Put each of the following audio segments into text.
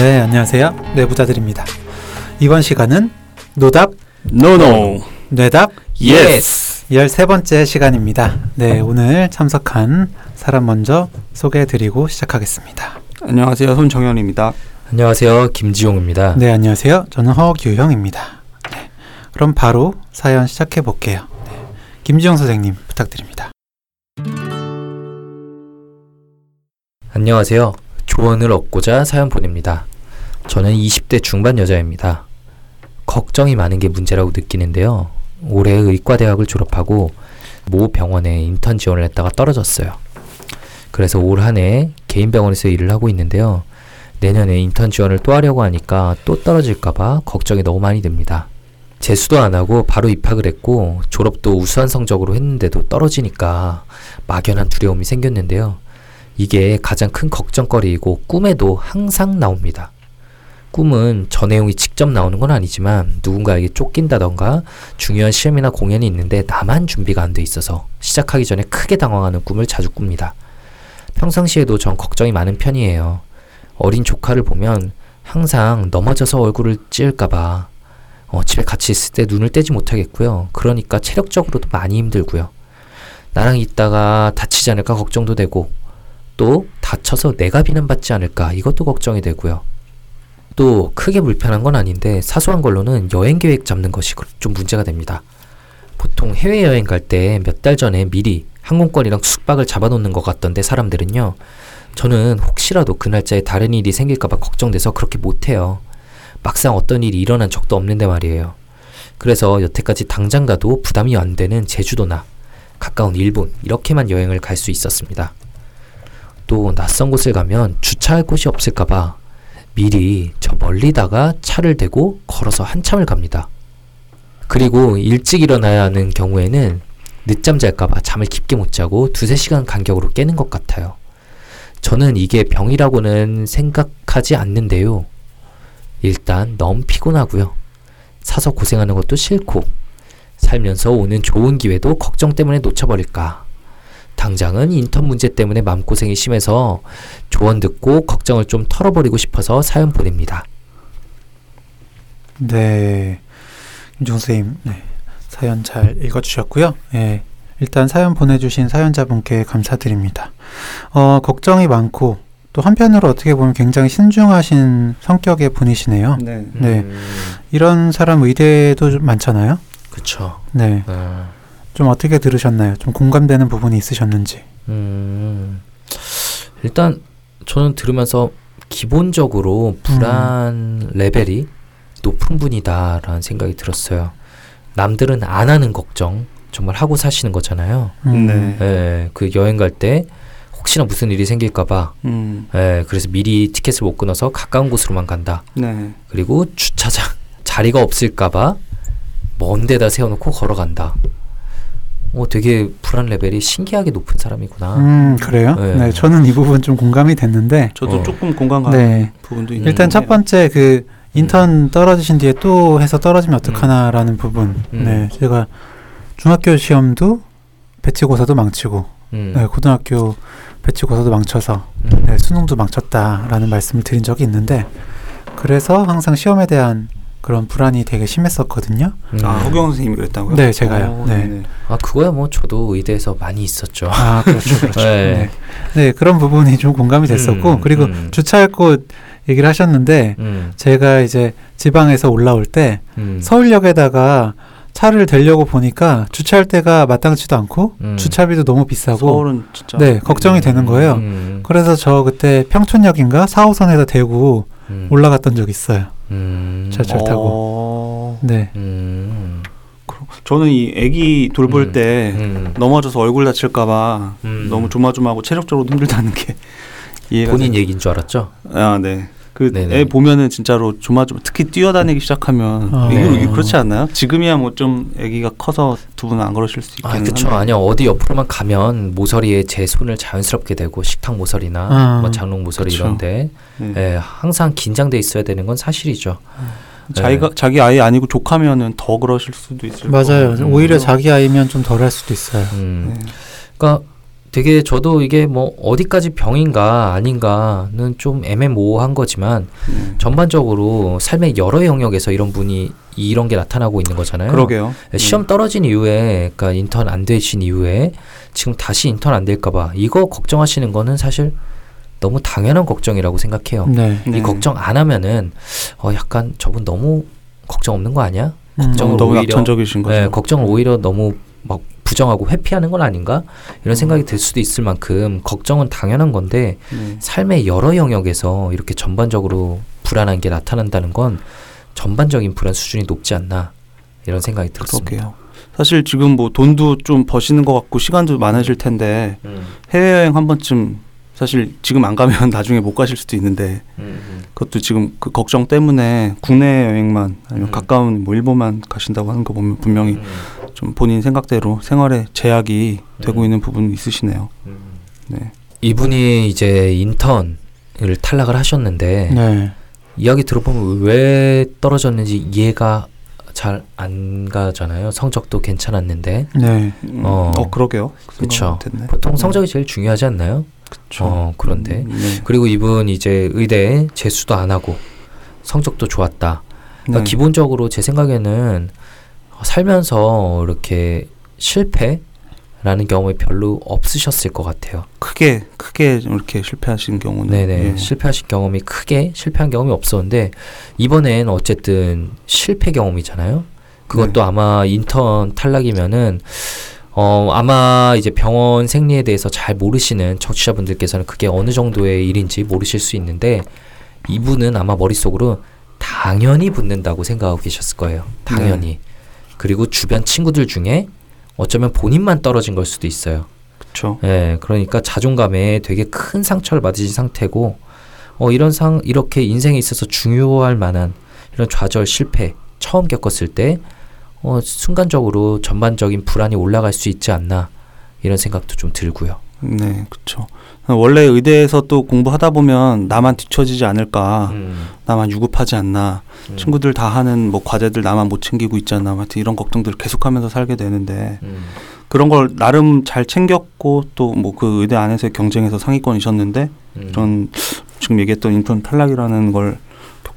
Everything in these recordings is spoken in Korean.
네, 안녕하세요. 뇌부자들입니다. 이번 시간은 노답, no no 뇌답 yes 13번째 시간입니다. 네, 오늘 참석한 사람 먼저 소개해드리고 시작하겠습니다. 안녕하세요 손정현입니다 안녕하세요. 김지용입니다. 네, 안녕하세요. 저는 허규형입니다. 네, 그럼 바로 사연 시작해 볼게요. 네, 김지용 선생님 부탁드립니다. 안녕하세요. 조언을 얻고자 사연 보냅니다. 저는 20대 중반 여자입니다. 걱정이 많은 게 문제라고 느끼는데요. 올해 의과대학을 졸업하고 모 병원에 인턴 지원을 했다가 떨어졌어요. 그래서 올 한 해 개인 병원에서 일을 하고 있는데요. 내년에 인턴 지원을 또 하려고 하니까 또 떨어질까봐 걱정이 너무 많이 됩니다. 재수도 안 하고 바로 입학을 했고 졸업도 우수한 성적으로 했는데도 떨어지니까 막연한 두려움이 생겼는데요. 이게 가장 큰 걱정거리이고 꿈에도 항상 나옵니다. 꿈은 저 내용이 직접 나오는 건 아니지만 누군가에게 쫓긴다던가 중요한 시험이나 공연이 있는데 나만 준비가 안 돼 있어서 시작하기 전에 크게 당황하는 꿈을 자주 꿉니다. 평상시에도 전 걱정이 많은 편이에요. 어린 조카를 보면 항상 넘어져서 얼굴을 찌을까봐 어, 집에 같이 있을 때 눈을 떼지 못하겠고요. 그러니까 체력적으로도 많이 힘들고요. 나랑 있다가 다치지 않을까 걱정도 되고 또 다쳐서 내가 비난받지 않을까 이것도 걱정이 되고요. 또 크게 불편한 건 아닌데 사소한 걸로는 여행 계획 잡는 것이 그- 좀 문제가 됩니다. 보통 해외여행 갈 때 몇 달 전에 미리 항공권이랑 숙박을 잡아놓는 것 같던데 사람들은요. 저는 혹시라도 그 날짜에 다른 일이 생길까봐 걱정돼서 그렇게 못해요. 막상 어떤 일이 일어난 적도 없는데 말이에요. 그래서 여태까지 당장 가도 부담이 안 되는 제주도나 가까운 일본 이렇게만 여행을 갈 수 있었습니다. 또 낯선 곳을 가면 주차할 곳이 없을까봐 미리 저 멀리다가 차를 대고 걸어서 한참을 갑니다. 그리고 일찍 일어나야 하는 경우에는 늦잠 잘까봐 잠을 깊게 못 자고 두세 시간 간격으로 깨는 것 같아요. 저는 이게 병이라고는 생각하지 않는데요. 일단 너무 피곤하고요. 사서 고생하는 것도 싫고 살면서 오는 좋은 기회도 걱정 때문에 놓쳐버릴까. 당장은 인턴 문제 때문에 마음고생이 심해서 조언 듣고 걱정을 좀 털어버리고 싶어서 사연 보냅니다. 네, 김지용 선생님 네, 사연 잘 읽어주셨고요. 예, 일단 사연 보내주신 사연자분께 감사드립니다. 어, 걱정이 많고 또 한편으로 어떻게 보면 굉장히 신중하신 성격의 분이시네요. 네 네. 이런 사람 의대도 좀 많잖아요. 그쵸. 네, 어, 좀 어떻게 들으셨나요? 좀 공감되는 부분이 있으셨는지. 음, 일단 저는 들으면서 기본적으로 불안 레벨이 높은 분이다라는 생각이 들었어요. 남들은 안 하는 걱정 정말 하고 사시는 거잖아요. 음, 네. 예, 그 여행 갈 때 혹시나 무슨 일이 생길까봐 음, 예, 그래서 미리 티켓을 못 끊어서 가까운 곳으로만 간다. 네. 그리고 주차장 자리가 없을까봐 먼 데다 세워놓고 걸어간다. 어, 되게 불안 레벨이 신기하게 높은 사람이구나. 음, 그래요? 네. 네. 저는 이 부분 좀 공감이 됐는데, 저도 어. 조금 공감 가는 네. 부분도 있는 일단 첫 번째 그 인턴 떨어지신 뒤에 또 해서 떨어지면 음. 어떡하나라는 부분. 음. 네, 제가 중학교 시험도 배치고사도 망치고, 음, 네, 고등학교 배치고사도 망쳐서 음, 네, 수능도 망쳤다라는 말씀을 드린 적이 있는데, 그래서 항상 시험에 대한 그런 불안이 되게 심했었거든요. 음. 아 허경 선생님이 그랬다고요? 네, 제가요. 어, 네. 아, 그거야 뭐 저도 의대에서 많이 있었죠. 아, 그렇죠, 그렇죠. 네. 네. 네, 그런 부분이 좀 공감이 됐었고, 음, 그리고 음. 주차할 곳 얘기를 하셨는데, 음, 제가 이제 지방에서 올라올 때 음, 서울역에다가 차를 대려고 보니까 주차할 데가 마땅치도 않고 음. 주차비도 너무 비싸고 서울은 진짜 네 걱정이 되는 거예요. 음, 그래서 저 그때 평촌역인가 4호선에다 대고 음, 올라갔던 적 있어요. 잘 타고. 어, 네. 음, 저는 이 아기 돌볼 음. 때 음. 넘어져서 얼굴 다칠까봐 음. 너무 조마조마하고 체력적으로 힘들다는 게 이해가 본인 돼. 얘기인 줄 알았죠? 아 네. 그 네네. 애 보면은 진짜로 조마조마 특히 뛰어다니기 시작하면 아. 이거 네. 이거 그렇지 않나요? 지금이야 뭐 좀 아기가 커서 두 분은 안 그러실 수 아, 있겠는 그쵸. 아니요. 어디 옆으로만 가면 모서리에 제 손을 자연스럽게 대고 식탁 모서리나 아. 뭐 장롱 모서리 그쵸. 이런데 네. 예, 항상 긴장돼 있어야 되는 건 사실이죠. 자기가 자기 아이 아니고 조카면은 더 그러실 수도 있을 맞아요. 거고. 오히려 자기 아이면 좀 덜할 수도 있어요. 음. 네. 그러니까 되게 저도 이게 뭐 어디까지 병인가 아닌가는 좀 애매모호한 거지만 네. 전반적으로 삶의 여러 영역에서 이런 분이 이런 게 나타나고 있는 거잖아요. 그러게요. 예, 시험 떨어진 이후에 그러니까 인턴 안 되신 이후에 지금 다시 인턴 안 될까 봐 이거 걱정하시는 거는 사실 너무 당연한 걱정이라고 생각해요. 네. 네. 이 걱정 안 하면은 어 약간 저분 너무 걱정 없는 거 아니야? 음. 걱정을 너무 오히려- 낙천적이신 거죠. 네, 걱정을 오히려 너무 막 부정하고 회피하는 건 아닌가? 이런 생각이 들 수도 있을 만큼 걱정은 당연한 건데 네. 삶의 여러 영역에서 이렇게 전반적으로 불안한 게 나타난다는 건 전반적인 불안 수준이 높지 않나 이런 생각이 들었습니다. 그러게요. 사실 지금 뭐 돈도 좀 버시는 것 같고 시간도 많으실 텐데 음, 해외여행 한 번쯤 사실 지금 안 가면 나중에 못 가실 수도 있는데 음. 그것도 지금 그 걱정 때문에 국내 여행만 아니면 음. 가까운 뭐 일본만 가신다고 하는 거 보면 분명히 음, 좀 본인 생각대로 생활에 제약이 되고 음. 있는 부분이 있으시네요. 음. 네. 이분이 이제 인턴을 탈락을 하셨는데 네. 이야기 들어보면 왜 떨어졌는지 이해가 잘 안 가잖아요. 성적도 괜찮았는데 네. 음, 어. 어, 그러게요. 그 못했네. 보통 성적이 제일 중요하지 않나요? 그쵸. 어 그런데 음, 네. 그리고 이분 이제 의대 재수도 안 하고 성적도 좋았다. 그러니까 네. 기본적으로 제 생각에는 살면서 이렇게 실패라는 경험이 별로 없으셨을 것 같아요. 크게 크게 이렇게 실패하신 경우는 네네 예. 실패하신 경험이 크게 실패한 경험이 없었는데 이번엔 어쨌든 실패 경험이잖아요. 그것도 네. 아마 인턴 탈락이면은 어 아마 이제 병원 생리에 대해서 잘 모르시는 청취자분들께서는 그게 어느 정도의 일인지 모르실 수 있는데 이분은 아마 머릿속으로 당연히 붙는다고 생각하고 계셨을 거예요. 당연히. 네. 그리고 주변 친구들 중에 어쩌면 본인만 떨어진 걸 수도 있어요. 그렇죠. 예, 그러니까 자존감에 되게 큰 상처를 받으신 상태고, 어, 이런 상, 이렇게 인생에 있어서 중요할 만한 이런 좌절, 실패, 처음 겪었을 때, 어, 순간적으로 전반적인 불안이 올라갈 수 있지 않나, 이런 생각도 좀 들고요. 네, 그렇죠. 원래 의대에서 또 공부하다 보면 나만 뒤처지지 않을까, 음, 나만 유급하지 않나, 음, 친구들 다 하는 뭐 과제들 나만 못 챙기고 있잖아, 하여튼 이런 걱정들 계속하면서 살게 되는데 음, 그런 걸 나름 잘 챙겼고 또 뭐 그 의대 안에서의 경쟁에서 상위권이셨는데 음, 이런 지금 얘기했던 인턴 탈락이라는 걸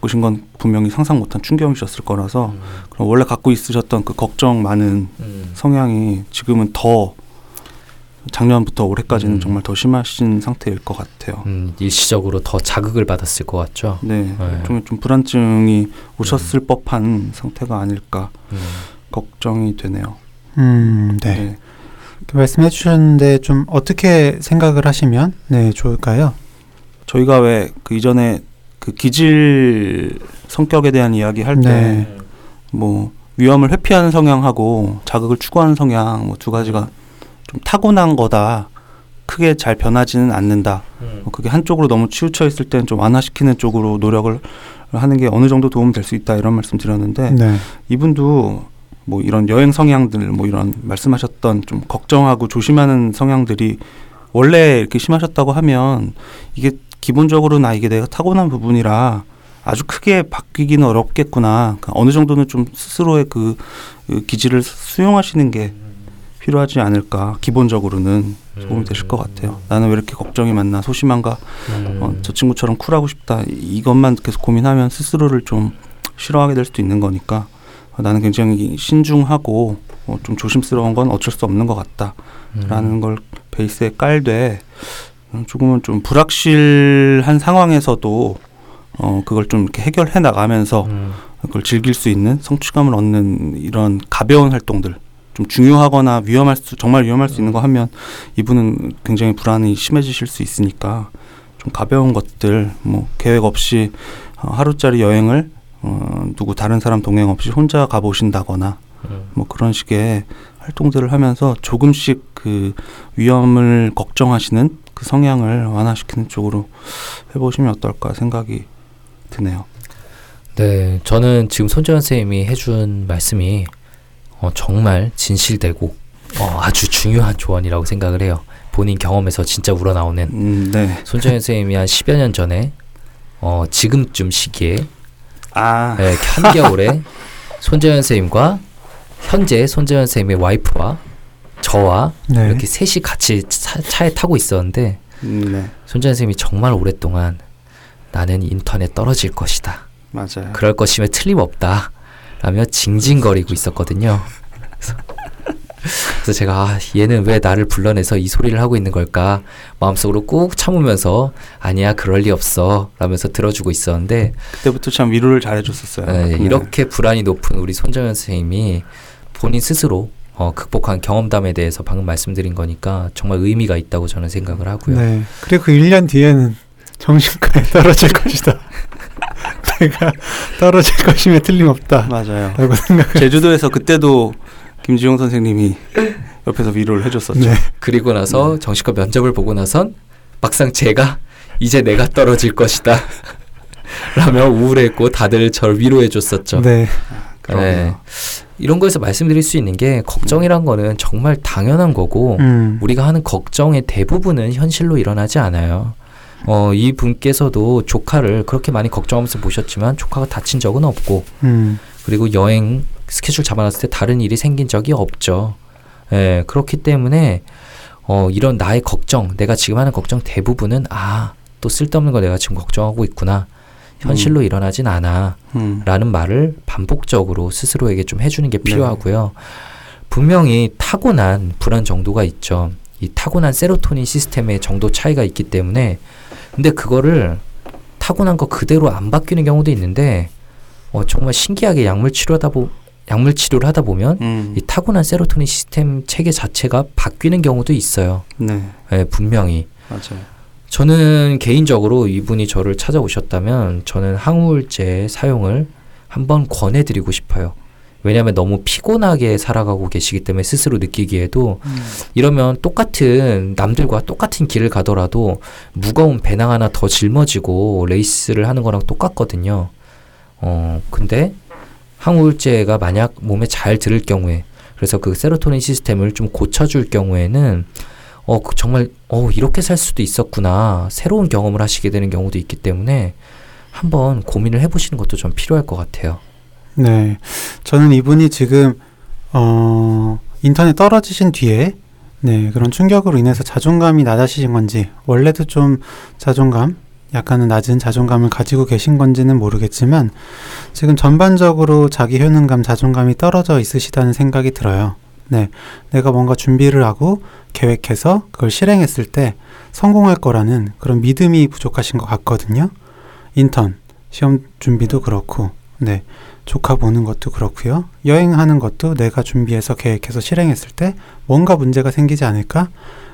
겪으신 건 분명히 상상 못한 충격이셨을 거라서 음, 그럼 원래 갖고 있으셨던 그 걱정 많은 음, 성향이 지금은 더 작년부터 올해까지는 음. 정말 더 심하신 상태일 것 같아요. 음, 일시적으로 더 자극을 받았을 것 같죠. 네, 네. 좀, 좀 불안증이 오셨을 법한 상태가 아닐까 음, 걱정이 되네요. 음, 네. 네. 말씀해 주셨는데 좀 어떻게 생각을 하시면 네, 좋을까요? 저희가 왜 그 이전에 그 기질 성격에 대한 이야기 할 때뭐 네. 위험을 회피하는 성향하고 자극을 추구하는 성향 뭐 두 가지가 좀 타고난 거다. 크게 잘 변하지는 않는다. 음, 뭐 그게 한쪽으로 너무 치우쳐 있을 때는 좀 완화시키는 쪽으로 노력을 하는 게 어느 정도 도움 될수 있다 이런 말씀 드렸는데 네. 이분도 뭐 이런 여행 성향들 뭐 이런 말씀하셨던 좀 걱정하고 조심하는 성향들이 원래 이렇게 심하셨다고 하면 이게 기본적으로 나 이게 내가 타고난 부분이라 아주 크게 바뀌기는 어렵겠구나. 그러니까 어느 정도는 좀 스스로의 그, 그 기질을 수용하시는 게 필요하지 않을까. 기본적으로는 도움이 되실 것 같아요. 나는 왜 이렇게 걱정이 많나 소심한가 음, 어, 저 친구처럼 쿨하고 싶다 이- 이것만 계속 고민하면 스스로를 좀 싫어하게 될 수도 있는 거니까 어, 나는 굉장히 신중하고 어, 좀 조심스러운 건 어쩔 수 없는 것 같다라는 음, 걸 베이스에 깔되 음, 조금은 좀 불확실한 상황에서도 어, 그걸 좀 이렇게 해결해 나가면서 음, 그걸 즐길 수 있는 성취감을 얻는 이런 가벼운 활동들 좀 중요하거나 위험할 수 정말 위험할 수 있는 거 하면 이분은 굉장히 불안이 심해지실 수 있으니까 좀 가벼운 것들 뭐 계획 없이 어, 하루짜리 여행을 어, 누구 다른 사람 동행 없이 혼자 가보신다거나 음, 뭐 그런 식의 활동들을 하면서 조금씩 그 위험을 걱정하시는 그 성향을 완화시키는 쪽으로 해보시면 어떨까 생각이 드네요. 네, 저는 지금 손재현 선생님이 해준 말씀이 어, 정말 진실되고 어, 아주 중요한 조언이라고 생각을 해요. 본인 경험에서 진짜 우러나오는 음, 네. 손재현 선생님이 한 10여 년 전에 어, 지금쯤 시기에 아, 네, 한겨울에 손재현 선생님과 현재 손재현 선생님의 와이프와 저와 네. 이렇게 셋이 같이 사, 차, 차에 타고 있었는데 음, 네. 손정현 선생님이 정말 오랫동안 나는 인턴에 떨어질 것이다. 맞아요. 그럴 것이면 틀림없다. 라며 징징거리고 있었거든요. 그래서, 그래서 제가 아, 얘는 왜 나를 불러내서 이 소리를 하고 있는 걸까 마음속으로 꾹 참으면서 아니야 그럴 리 없어 라면서 들어주고 있었는데 그때부터 참 위로를 잘해줬었어요. 에, 네. 이렇게 불안이 높은 우리 손정현 선생님이 본인 스스로 어, 극복한 경험담에 대해서 방금 말씀드린 거니까 정말 의미가 있다고 저는 생각을 하고요. 네. 그리고 그 1년 뒤에는 정신과에 떨어질 것이다. 내가 떨어질 것이면 틀림없다. 맞아요. 라고 생각. 제주도에서 그때도 김지용 선생님이 옆에서 위로를 해줬었죠. 네. 그리고 나서 정신과 면접을 보고 나선 막상 제가 이제 내가 떨어질 것이다. 라며 우울했고 다들 저를 위로해 줬었죠. 네. 그러네요. 이런 거에서 말씀드릴 수 있는 게 걱정이란 거는 정말 당연한 거고 음. 우리가 하는 걱정의 대부분은 현실로 일어나지 않아요. 어, 이 분께서도 조카를 그렇게 많이 걱정하면서 보셨지만 조카가 다친 적은 없고 음. 그리고 여행 스케줄 잡아놨을 때 다른 일이 생긴 적이 없죠. 예, 그렇기 때문에 어, 이런 나의 걱정, 내가 지금 하는 걱정 대부분은 아, 또 쓸데없는 거 내가 지금 걱정하고 있구나. 현실로 일어나진 않아. 음. 라는 말을 반복적으로 스스로에게 좀 해주는 게 네. 필요하고요. 분명히 타고난 불안 정도가 있죠. 이 타고난 세로토닌 시스템의 정도 차이가 있기 때문에 근데 그거를 타고난 거 그대로 안 바뀌는 경우도 있는데 어, 정말 신기하게 약물 치료하다 보 약물 치료를 하다 보면 음. 이 타고난 세로토닌 시스템 체계 자체가 바뀌는 경우도 있어요. 네, 예, 분명히. 맞아요. 저는 개인적으로 이분이 저를 찾아오셨다면 저는 항우울제 사용을 한번 권해드리고 싶어요. 왜냐하면 너무 피곤하게 살아가고 계시기 때문에 스스로 느끼기에도 이러면 똑같은 남들과 똑같은 길을 가더라도 무거운 배낭 하나 더 짊어지고 레이스를 하는 거랑 똑같거든요. 어 근데 항우울제가 만약 몸에 잘 들을 경우에 그래서 그 세로토닌 시스템을 좀 고쳐줄 경우에는 어그 정말 어 이렇게 살 수도 있었구나 새로운 경험을 하시게 되는 경우도 있기 때문에 한번 고민을 해보시는 것도 좀 필요할 것 같아요. 네. 저는 이분이 지금 어 인터넷 떨어지신 뒤에 네, 그런 충격으로 인해서 자존감이 낮아지신 건지 원래도 좀 자존감 약간은 낮은 자존감을 가지고 계신 건지는 모르겠지만 지금 전반적으로 자기 효능감, 자존감이 떨어져 있으시다는 생각이 들어요. 네. 내가 뭔가 준비를 하고 계획해서 그걸 실행했을 때 성공할 거라는 그런 믿음이 부족하신 것 같거든요. 인턴, 시험 준비도 그렇고, 네. 조카 보는 것도 그렇고요. 여행하는 것도 내가 준비해서 계획해서 실행했을 때 뭔가 문제가 생기지 않을까?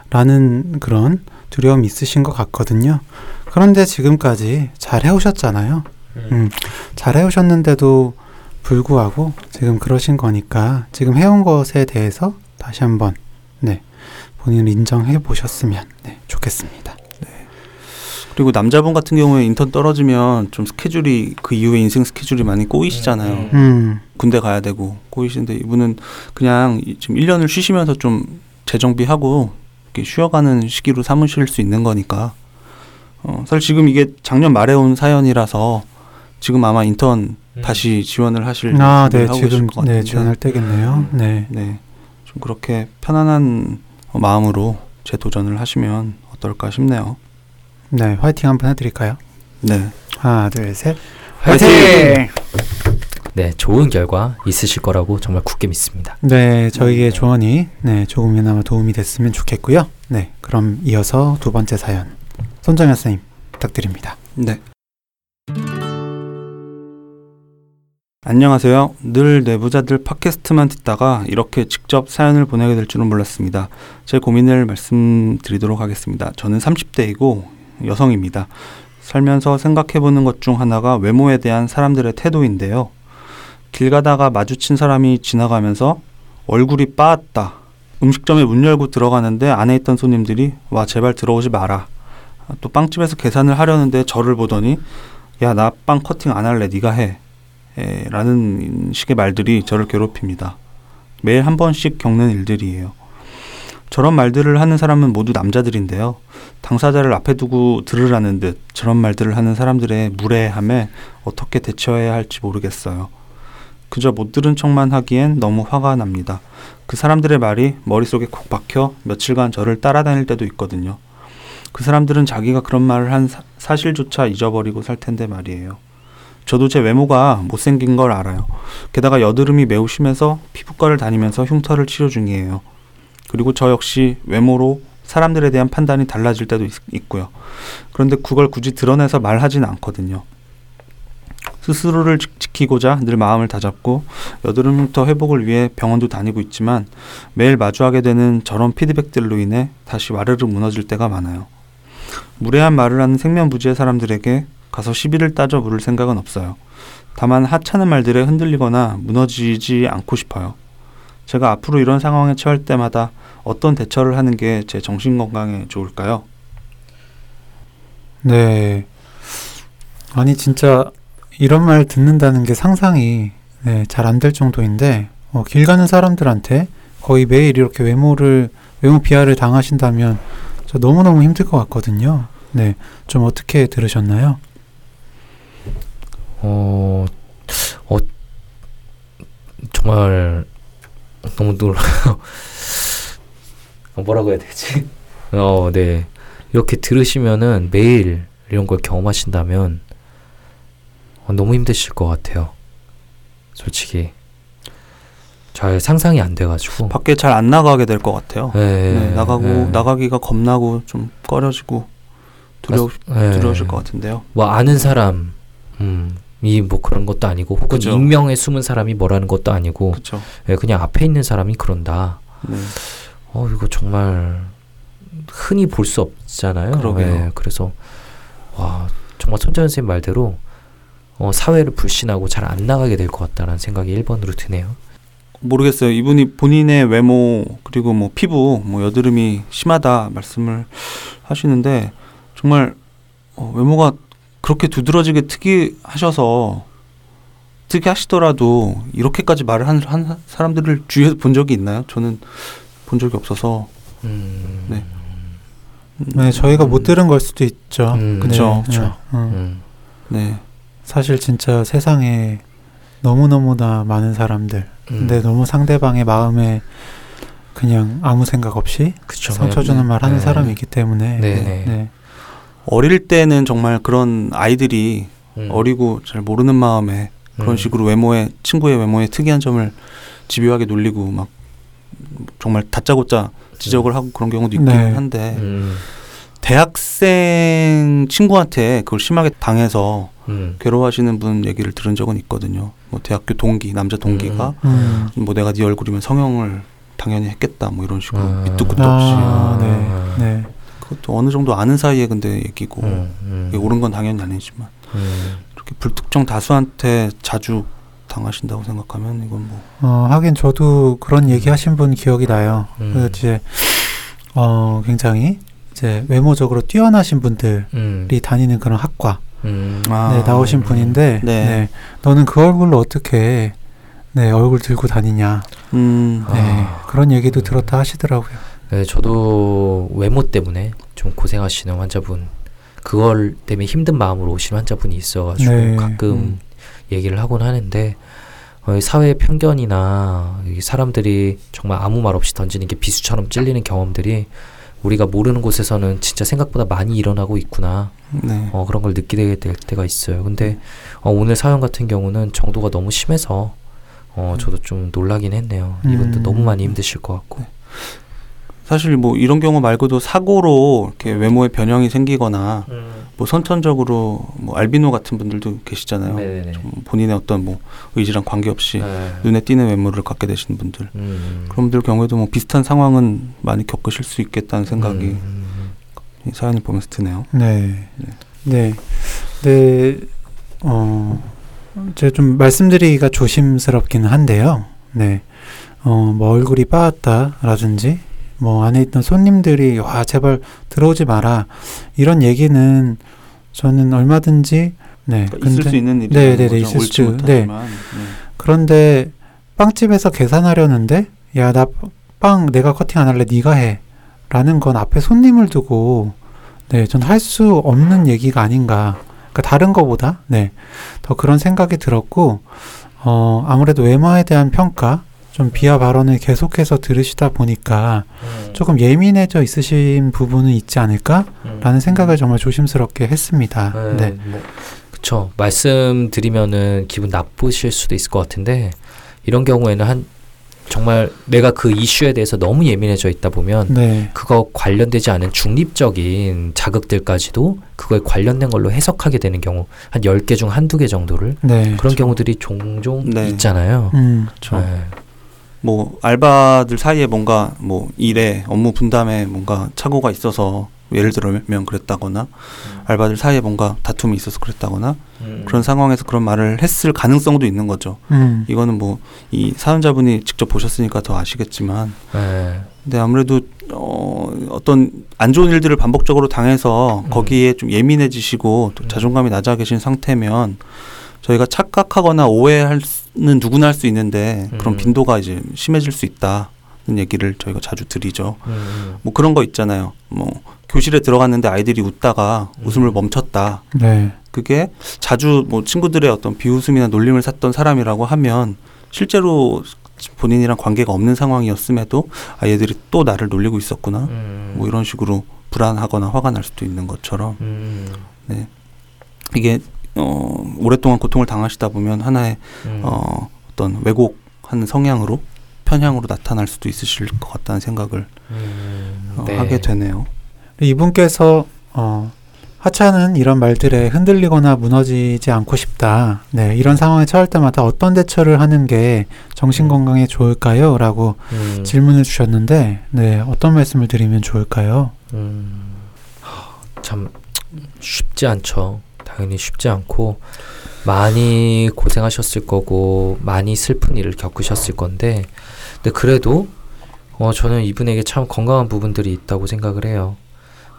라는 그런 두려움이 있으신 것 같거든요. 그런데 지금까지 잘 해오셨잖아요. 음, 잘 해오셨는데도 불구하고 지금 그러신 거니까 지금 해온 것에 대해서 다시 한번 네 본인을 인정해 보셨으면 네, 좋겠습니다. 그리고 남자분 같은 경우에 인턴 떨어지면 좀 스케줄이 그 이후에 인생 스케줄이 많이 꼬이시잖아요. 음. 음, 군대 가야 되고 꼬이시는데 이분은 그냥 이- 지금 1년을 쉬시면서 좀 재정비하고 이렇게 쉬어가는 시기로 삼으실 수 있는 거니까 어, 사실 지금 이게 작년 말에 온 사연이라서 지금 아마 인턴 음. 다시 지원을 하실 아, 네, 지금 계실 것네 같은데 지원할 때겠네요. 네, 네, 좀 그렇게 편안한 마음으로 재도전을 하시면 어떨까 싶네요. 네, 화이팅 한번 해 드릴까요? 네, 하나, 둘, 셋, 화이팅! 네, 좋은 결과 있으실 거라고 정말 굳게 믿습니다. 네, 저희의 조언이 네 조금이나마 도움이 됐으면 좋겠고요. 네, 그럼 이어서 두 번째 사연 손정현 선생님 부탁드립니다. 네. 안녕하세요. 늘 내부자들 팟캐스트만 듣다가 이렇게 직접 사연을 보내게 될 줄은 몰랐습니다. 제 고민을 말씀드리도록 하겠습니다. 저는 30대이고 여성입니다. 살면서 생각해보는 것 중 하나가 외모에 대한 사람들의 태도인데요. 길 가다가 마주친 사람이 지나가면서 얼굴이 빠았다. 음식점에 문 열고 들어가는데 안에 있던 손님들이 와 제발 들어오지 마라. 또 빵집에서 계산을 하려는데 저를 보더니 야 나 빵 커팅 안 할래 네가 해 에, 라는 식의 말들이 저를 괴롭힙니다. 매일 한 번씩 겪는 일들이에요. 저런 말들을 하는 사람은 모두 남자들인데요. 당사자를 앞에 두고 들으라는 듯 저런 말들을 하는 사람들의 무례함에 어떻게 대처해야 할지 모르겠어요. 그저 못 들은 척만 하기엔 너무 화가 납니다. 그 사람들의 말이 머릿속에 콕 박혀 며칠간 저를 따라다닐 때도 있거든요. 그 사람들은 자기가 그런 말을 한 사, 사실조차 잊어버리고 살 텐데 말이에요. 저도 제 외모가 못생긴 걸 알아요. 게다가 여드름이 매우 심해서 피부과를 다니면서 흉터를 치료 중이에요. 그리고 저 역시 외모로 사람들에 대한 판단이 달라질 때도 있, 고요 그런데 그걸 굳이 드러내서 말하진 않거든요. 스스로를 지- 지키고자 늘 마음을 다잡고 여드름 흉터 회복을 위해 병원도 다니고 있지만 매일 마주하게 되는 저런 피드백들로 인해 다시 와르르 무너질 때가 많아요. 무례한 말을 하는 생면부지의 사람들에게 가서 시비를 따져 물을 생각은 없어요. 다만 하찮은 말들에 흔들리거나 무너지지 않고 싶어요. 제가 앞으로 이런 상황에 처할 때마다 어떤 대처를 하는 게 제 정신 건강에 좋을까요? 네. 아니 진짜 이런 말 듣는다는 게 상상이 네, 잘안 될 정도인데 어, 길 가는 사람들한테 거의 매일 이렇게 외모를 외모 비하를 당하신다면 저 너무 너무 힘들 것 같거든요. 네, 좀 어떻게 들으셨나요? 어, 어, 정말 너무 놀라요. 어, 뭐라고 해야 되지? 어, 네. 이렇게 들으시면은 매일 이런 걸 경험하신다면 어, 너무 힘드실 것 같아요. 솔직히 잘 상상이 안 돼가지고. 밖에 잘 안 나가게 될 것 같아요. 네, 네, 나가고 네. 나가기가 겁나고 좀 꺼려지고 두려우, 네. 두려우실 것 같은데요. 뭐 아는 사람, 음, 이뭐 그런 것도 아니고 혹은 그죠. 익명에 숨은 사람이 뭐라는 것도 아니고. 예, 그냥 앞에 있는 사람이 그런다. 네. 어 이거 정말 흔히 볼 수 없잖아요. 예, 그래서 와 정말 손재 선생님 말대로 어, 사회를 불신하고 잘 안 나가게 될 것 같다라는 생각이 1번으로 드네요. 모르겠어요. 이분이 본인의 외모 그리고 뭐 피부 뭐 여드름이 심하다 말씀을 하시는데 정말 어, 외모가 그렇게 두드러지게 특이하셔서 특이하시더라도 이렇게까지 말을 한, 한 사람들을 주위에서 본 적이 있나요? 저는 본 적이 없어서 음, 네. 네, 저희가 못 들은 걸 수도 있죠. 음, 그쵸, 네, 그쵸. 네, 음. 음, 네. 사실 진짜 세상에 너무 너무나 많은 사람들. 음, 근데 너무 상대방의 마음에 그냥 아무 생각 없이 그쵸. 상처 주는 말 하는 네. 사람이 있기 때문에 네, 네. 네. 네. 어릴 때는 정말 그런 아이들이 음, 어리고 잘 모르는 마음에 그런 음, 식으로 외모에 친구의 외모에 특이한 점을 집요하게 놀리고 막 정말 다짜고짜 지적을 하고 그런 경우도 있긴 네. 한데 음, 대학생 친구한테 그걸 심하게 당해서 음, 괴로워하시는 분 얘기를 들은 적은 있거든요. 뭐 대학교 동기 남자 동기가 음. 뭐 내가 네 얼굴이면 성형을 당연히 했겠다 뭐 이런 식으로 아. 밑도 끝도 없이 아, 네. 아. 네. 그것도 어느 정도 아는 사이에 근데 얘기고 음, 음, 옳은 건 당연히 아니지만 음, 이렇게 불특정 다수한테 자주 당하신다고 생각하면 이건 뭐 어, 하긴 저도 그런 얘기 하신 분 기억이 나요. 음. 그래서 이제 어, 굉장히 이제 외모적으로 뛰어나신 분들이 음, 다니는 그런 학과 음, 아. 네, 나오신 분인데 네. 네. 너는 그 얼굴로 어떻게 네, 얼굴 들고 다니냐. 음, 아. 네. 그런 얘기도 들었다 하시더라고요. 네, 저도 외모 때문에 좀 고생하시는 환자분, 그걸 때문에 힘든 마음으로 오신 환자분이 있어가지고 네. 가끔 음. 얘기를 하곤 하는데 어, 이 사회의 편견이나 이 사람들이 정말 아무 말 없이 던지는 게 비수처럼 찔리는 경험들이 우리가 모르는 곳에서는 진짜 생각보다 많이 일어나고 있구나. 네. 어, 그런 걸 느끼게 될 때가 있어요. 근데 어, 오늘 사연 같은 경우는 정도가 너무 심해서 어, 저도 좀 놀라긴 했네요. 이분도 음. 너무 많이 힘드실 것 같고. 사실 뭐 이런 경우 말고도 사고로 이렇게 외모에 변형이 생기거나 뭐 선천적으로 뭐 알비노 같은 분들도 계시잖아요. 네네네. 좀 본인의 어떤 뭐 의지랑 관계없이 네. 눈에 띄는 외모를 갖게 되시는 분들 음. 그런 분들 경우에도 뭐 비슷한 상황은 많이 겪으실 수 있겠다는 생각이 음. 이 사연을 보면서 드네요. 네. 네. 네. 어, 제가 좀 말씀드리기가 조심스럽기는 한데요. 네. 어, 뭐 얼굴이 빠았다라든지 뭐 안에 있던 손님들이 와 제발 들어오지 마라. 이런 얘기는 저는 얼마든지 네. 그러니까 있을 수 있는 일이 네, 네, 네, 있을 수- 못하지만. 네. 그런데 빵집에서 계산하려는데 야 나 빵 내가 커팅 안 할래 네가 해라는 건 앞에 손님을 두고 네 전 할 수 없는 얘기가 아닌가. 그러니까 다른 거보다 네더 그런 생각이 들었고 어, 아무래도 외모에 대한 평가, 좀 비하 발언을 계속해서 들으시다 보니까 조금 예민해져 있으신 부분은 있지 않을까라는 생각을 정말 조심스럽게 했습니다. 네. 네. 뭐, 그쵸. 말씀드리면은 기분 나쁘실 수도 있을 것 같은데, 이런 경우에는 한, 정말 내가 그 이슈에 대해서 너무 예민해져 있다 보면, 네. 그거 관련되지 않은 중립적인 자극들까지도 그거에 관련된 걸로 해석하게 되는 경우, 한 10개 중 한두 개 정도를, 네. 그런 경우들이 종종 네. 있잖아요. 음, 그렇죠. 네. 뭐 알바들 사이에 뭔가 뭐 일에 업무 분담에 뭔가 착오가 있어서 예를 들면 그랬다거나 알바들 사이에 뭔가 다툼이 있어서 그랬다거나 음. 그런 상황에서 그런 말을 했을 가능성도 있는 거죠. 음, 이거는 뭐 이 사연자분이 직접 보셨으니까 더 아시겠지만 네. 근데 아무래도 어 어떤 안 좋은 일들을 반복적으로 당해서 음. 거기에 좀 예민해지시고 또 음. 자존감이 낮아 계신 상태면 저희가 착각하거나 오해할 수는 누구나 할 수 있는데 그런 음. 빈도가 이제 심해질 수 있다는 얘기를 저희가 자주 드리죠. 음. 뭐 그런 거 있잖아요. 뭐 교실에 들어갔는데 아이들이 웃다가 음. 웃음을 멈췄다. 네. 그게 자주 뭐 친구들의 어떤 비웃음이나 놀림을 샀던 사람이라고 하면 실제로 본인이랑 관계가 없는 상황이었음에도 아 얘들이 또 나를 놀리고 있었구나. 음. 뭐 이런 식으로 불안하거나 화가 날 수도 있는 것처럼 음. 이게 어 오랫동안 고통을 당하시다 보면 하나의 음. 어 어떤 왜곡한 성향으로 편향으로 나타날 수도 있으실 것 같다는 생각을 음. 어, 네. 하게 되네요. 이분께서 어, 하차는 이런 말들에 흔들리거나 무너지지 않고 싶다. 네, 이런 상황에 처할 때마다 어떤 대처를 하는 게 정신 건강에 좋을까요? 라고 음. 질문을 주셨는데, 네, 어떤 말씀을 드리면 좋을까요? 음. 하, 참 쉽지 않죠. 당연히 쉽지 않고 많이 고생하셨을 거고 많이 슬픈 일을 겪으셨을 건데 근데 그래도 어 저는 이분에게 참 건강한 부분들이 있다고 생각을 해요.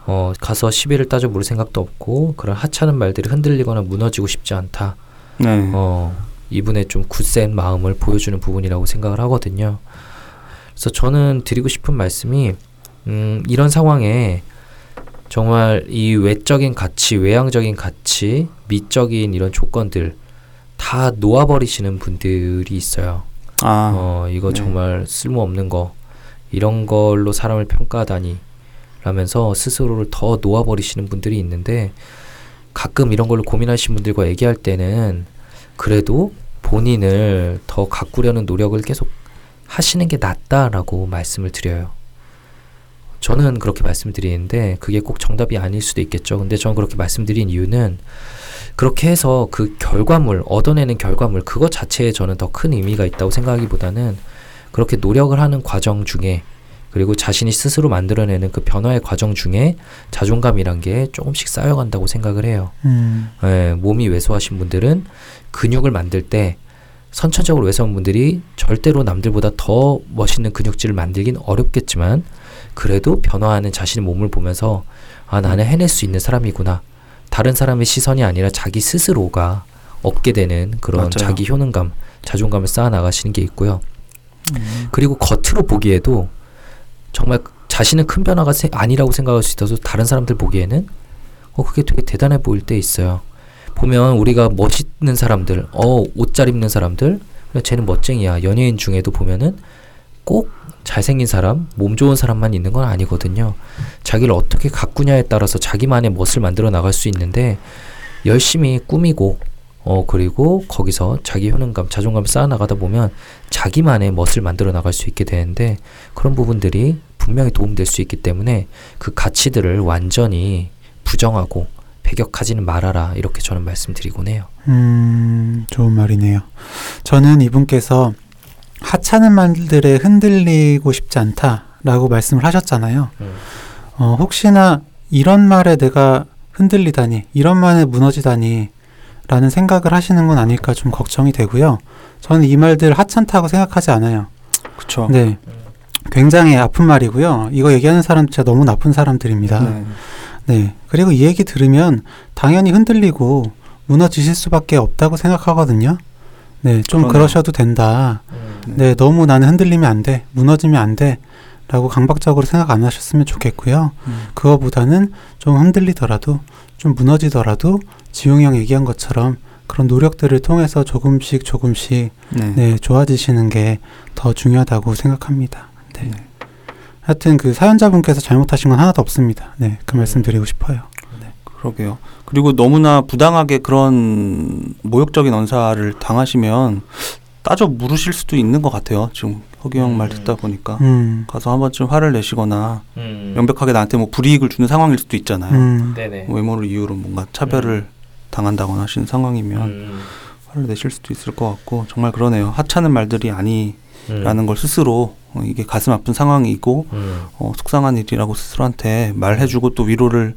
어 가서 시비를 따져 물 생각도 없고 그런 하찮은 말들이 흔들리거나 무너지고 싶지 않다. 네. 어, 이분의 좀 굳센 마음을 보여주는 부분이라고 생각을 하거든요. 그래서 저는 드리고 싶은 말씀이, 음, 이런 상황에 정말 이 외적인 가치, 외향적인 가치, 미적인 이런 조건들 다 놓아버리시는 분들이 있어요. 아, 어, 이거 네. 정말 쓸모없는 거, 이런 걸로 사람을 평가하다니, 라면서 스스로를 더 놓아버리시는 분들이 있는데, 가끔 이런 걸로 고민하시는 분들과 얘기할 때는, 그래도 본인을 더 가꾸려는 노력을 계속 하시는 게 낫다라고 말씀을 드려요. 저는 그렇게 말씀드리는데, 그게 꼭 정답이 아닐 수도 있겠죠. 근데 저는 그렇게 말씀드린 이유는, 그렇게 해서 그 결과물, 얻어내는 결과물, 그것 자체에 저는 더 큰 의미가 있다고 생각하기보다는 그렇게 노력을 하는 과정 중에 그리고 자신이 스스로 만들어내는 그 변화의 과정 중에 자존감이란 게 조금씩 쌓여간다고 생각을 해요. 음, 예, 몸이 왜소하신 분들은 근육을 만들 때 선천적으로 왜소한 분들이 절대로 남들보다 더 멋있는 근육질을 만들긴 어렵겠지만 그래도 변화하는 자신의 몸을 보면서 아 나는 해낼 수 있는 사람이구나 다른 사람의 시선이 아니라 자기 스스로가 얻게 되는 그런 맞아요. 자기 효능감 자존감을 쌓아 나가시는 게 있고요 음, 그리고 겉으로 보기에도 정말 자신은 큰 변화가 세- 아니라고 생각할 수 있어서 다른 사람들 보기에는 어 그게 되게 대단해 보일 때 있어요. 보면 우리가 멋있는 사람들, 어 옷 잘 입는 사람들, 쟤는 멋쟁이야. 연예인 중에도 보면은 꼭 잘생긴 사람, 몸 좋은 사람만 있는 건 아니거든요. 자기를 어떻게 가꾸냐에 따라서 자기만의 멋을 만들어 나갈 수 있는데 열심히 꾸미고 어 그리고 거기서 자기 효능감, 자존감 쌓아 나가다 보면 자기만의 멋을 만들어 나갈 수 있게 되는데 그런 부분들이 분명히 도움될 수 있기 때문에 그 가치들을 완전히 부정하고 배격하지는 말아라 이렇게 저는 말씀드리곤 해요. 음, 좋은 말이네요. 저는 이분께서 하찮은 말들에 흔들리고 싶지 않다라고 말씀을 하셨잖아요. 음. 어, 혹시나 이런 말에 내가 흔들리다니, 이런 말에 무너지다니, 라는 생각을 하시는 건 아닐까 좀 걱정이 되고요. 저는 이 말들 하찮다고 생각하지 않아요. 그렇죠. 네. 굉장히 아픈 말이고요. 이거 얘기하는 사람 진짜 너무 나쁜 사람들입니다. 네. 네. 그리고 이 얘기 들으면 당연히 흔들리고 무너지실 수밖에 없다고 생각하거든요. 네. 좀 그러네요. 그러셔도 된다. 네. 너무 나는 흔들리면 안 돼. 무너지면 안 돼. 라고 강박적으로 생각 안 하셨으면 좋겠고요. 음. 그거보다는 좀 흔들리더라도 좀 무너지더라도 지용이 형 얘기한 것처럼 그런 노력들을 통해서 조금씩 조금씩 네. 네, 좋아지시는 게 더 중요하다고 생각합니다. 네. 네. 하여튼 그 사연자분께서 잘못하신 건 하나도 없습니다. 네, 그 말씀 드리고 싶어요. 그러게요. 그리고 너무나 부당하게 그런 모욕적인 언사를 당하시면 따져 물으실 수도 있는 것 같아요. 지금 허기 형말 음. 듣다 보니까 음, 가서 한 번쯤 화를 내시거나 음. 명백하게 나한테 뭐 불이익을 주는 상황일 수도 있잖아요. 음, 네네. 외모를 이유로 뭔가 차별을 당한다거나 하시는 상황이면 음. 화를 내실 수도 있을 것 같고 정말 그러네요. 하찮은 말들이 아니라는 음. 걸 스스로 어, 이게 가슴 아픈 상황이고 음. 어, 속상한 일이라고 스스로한테 말해주고 또 위로를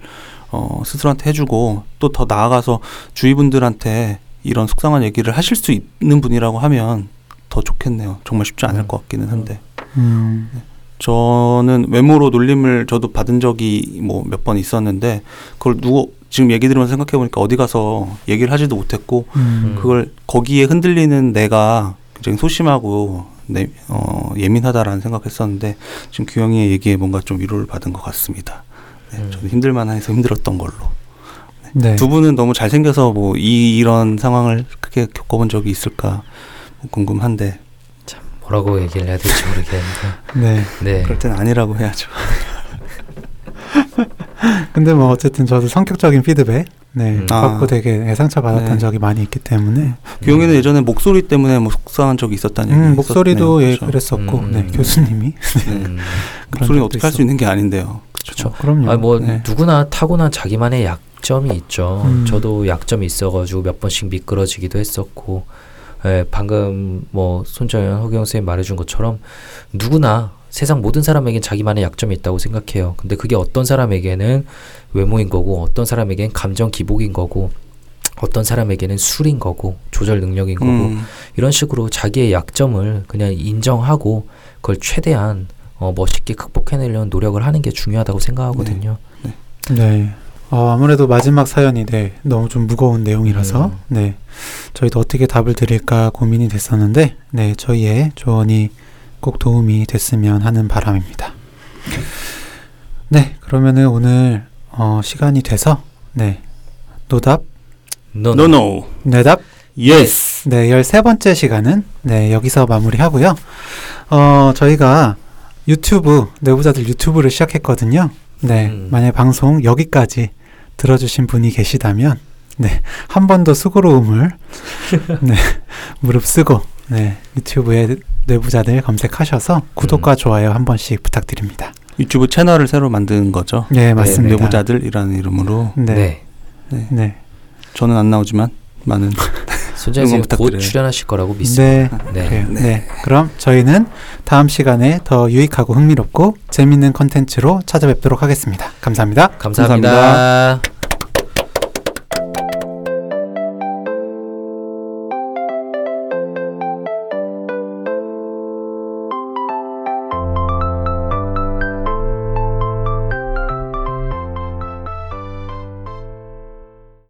어, 스스로한테 해주고 또 더 나아가서 주위 분들한테 이런 속상한 얘기를 하실 수 있는 분이라고 하면 더 좋겠네요. 정말 쉽지 않을 음. 것 같기는 한데 음, 저는 외모로 놀림을 저도 받은 적이 뭐 몇 번 있었는데 그걸 누구 지금 얘기 들으면서 생각해 보니까 어디 가서 얘기를 하지도 못했고 음, 그걸 거기에 흔들리는 내가 굉장히 소심하고 내, 어, 예민하다라는 생각했었는데 지금 규영이의 얘기에 뭔가 좀 위로를 받은 것 같습니다. 네, 음. 저는 힘들만 해서 힘들었던 걸로. 네, 두 분은 너무 잘생겨서 뭐 이, 이런 상황을 크게 겪어본 적이 있을까 뭐 궁금한데 뭐라고 얘기를 해야 될지 모르겠는데. 네. 네. 그럴 땐 아니라고 해야죠. 근데 뭐 어쨌든 저도 성격적인 피드백 네, 음. 받고 아. 되게 상처 받았던 네. 적이 많이 있기 때문에 규영이는 예전에 목소리 때문에 뭐 속상한 적이 있었다는 얘기 음, 목소리도 예 그렇죠. 그랬었고 음, 네, 음. 교수님이 네. 음. 목소리는 적도 어떻게 할 수. 있는 게 아닌데요. 그렇죠. 그럼요. 아, 뭐 네. 누구나 타고난 자기만의 약 점이 있죠. 음. 저도 약점이 있어가지고 몇 번씩 미끄러지기도 했었고, 예, 방금 뭐 손정현 허경 선생님 말해준 것처럼 누구나 세상 모든 사람에겐 자기만의 약점이 있다고 생각해요. 근데 그게 어떤 사람에게는 외모인 거고, 어떤 사람에겐 감정 기복인 거고, 어떤 사람에게는 술인 거고, 조절 능력인 거고, 음, 이런 식으로 자기의 약점을 그냥 인정하고 그걸 최대한 어, 멋있게 극복해내려는 노력을 하는 게 중요하다고 생각하거든요. 네. 어, 아무래도 마지막 사연이 네, 너무 좀 무거운 내용이라서 음. 네. 저희도 어떻게 답을 드릴까 고민이 됐었는데 네, 저희의 조언이 꼭 도움이 됐으면 하는 바람입니다. 네, 그러면은 오늘 어, 시간이 돼서 네. 노답, 너, no no 내답 yes 네, 13번째 시간은 네, 여기서 마무리하고요. 어, 저희가 유튜브, 내부자들 유튜브를 시작했거든요. 네, 음. 만약 방송 여기까지 들어주신 분이 계시다면, 네, 한 번 더 수고로움을, 네, 무릅쓰고, 네, 유튜브에 내부자들 검색하셔서 구독과 좋아요 한 번씩 부탁드립니다. 유튜브 채널을 새로 만든 거죠. 네, 맞습니다. 내부자들이라는 이름으로 네, 네, 네. 네, 저는 안 나오지만 많은 손재현 선생님 곧 부탁드려요. 출연하실 거라고 믿습니다. 네. 네. 그래요. 네. 그럼 저희는 다음 시간에 더 유익하고 흥미롭고 재밌는 컨텐츠로 찾아뵙도록 하겠습니다. 감사합니다. 감사합니다.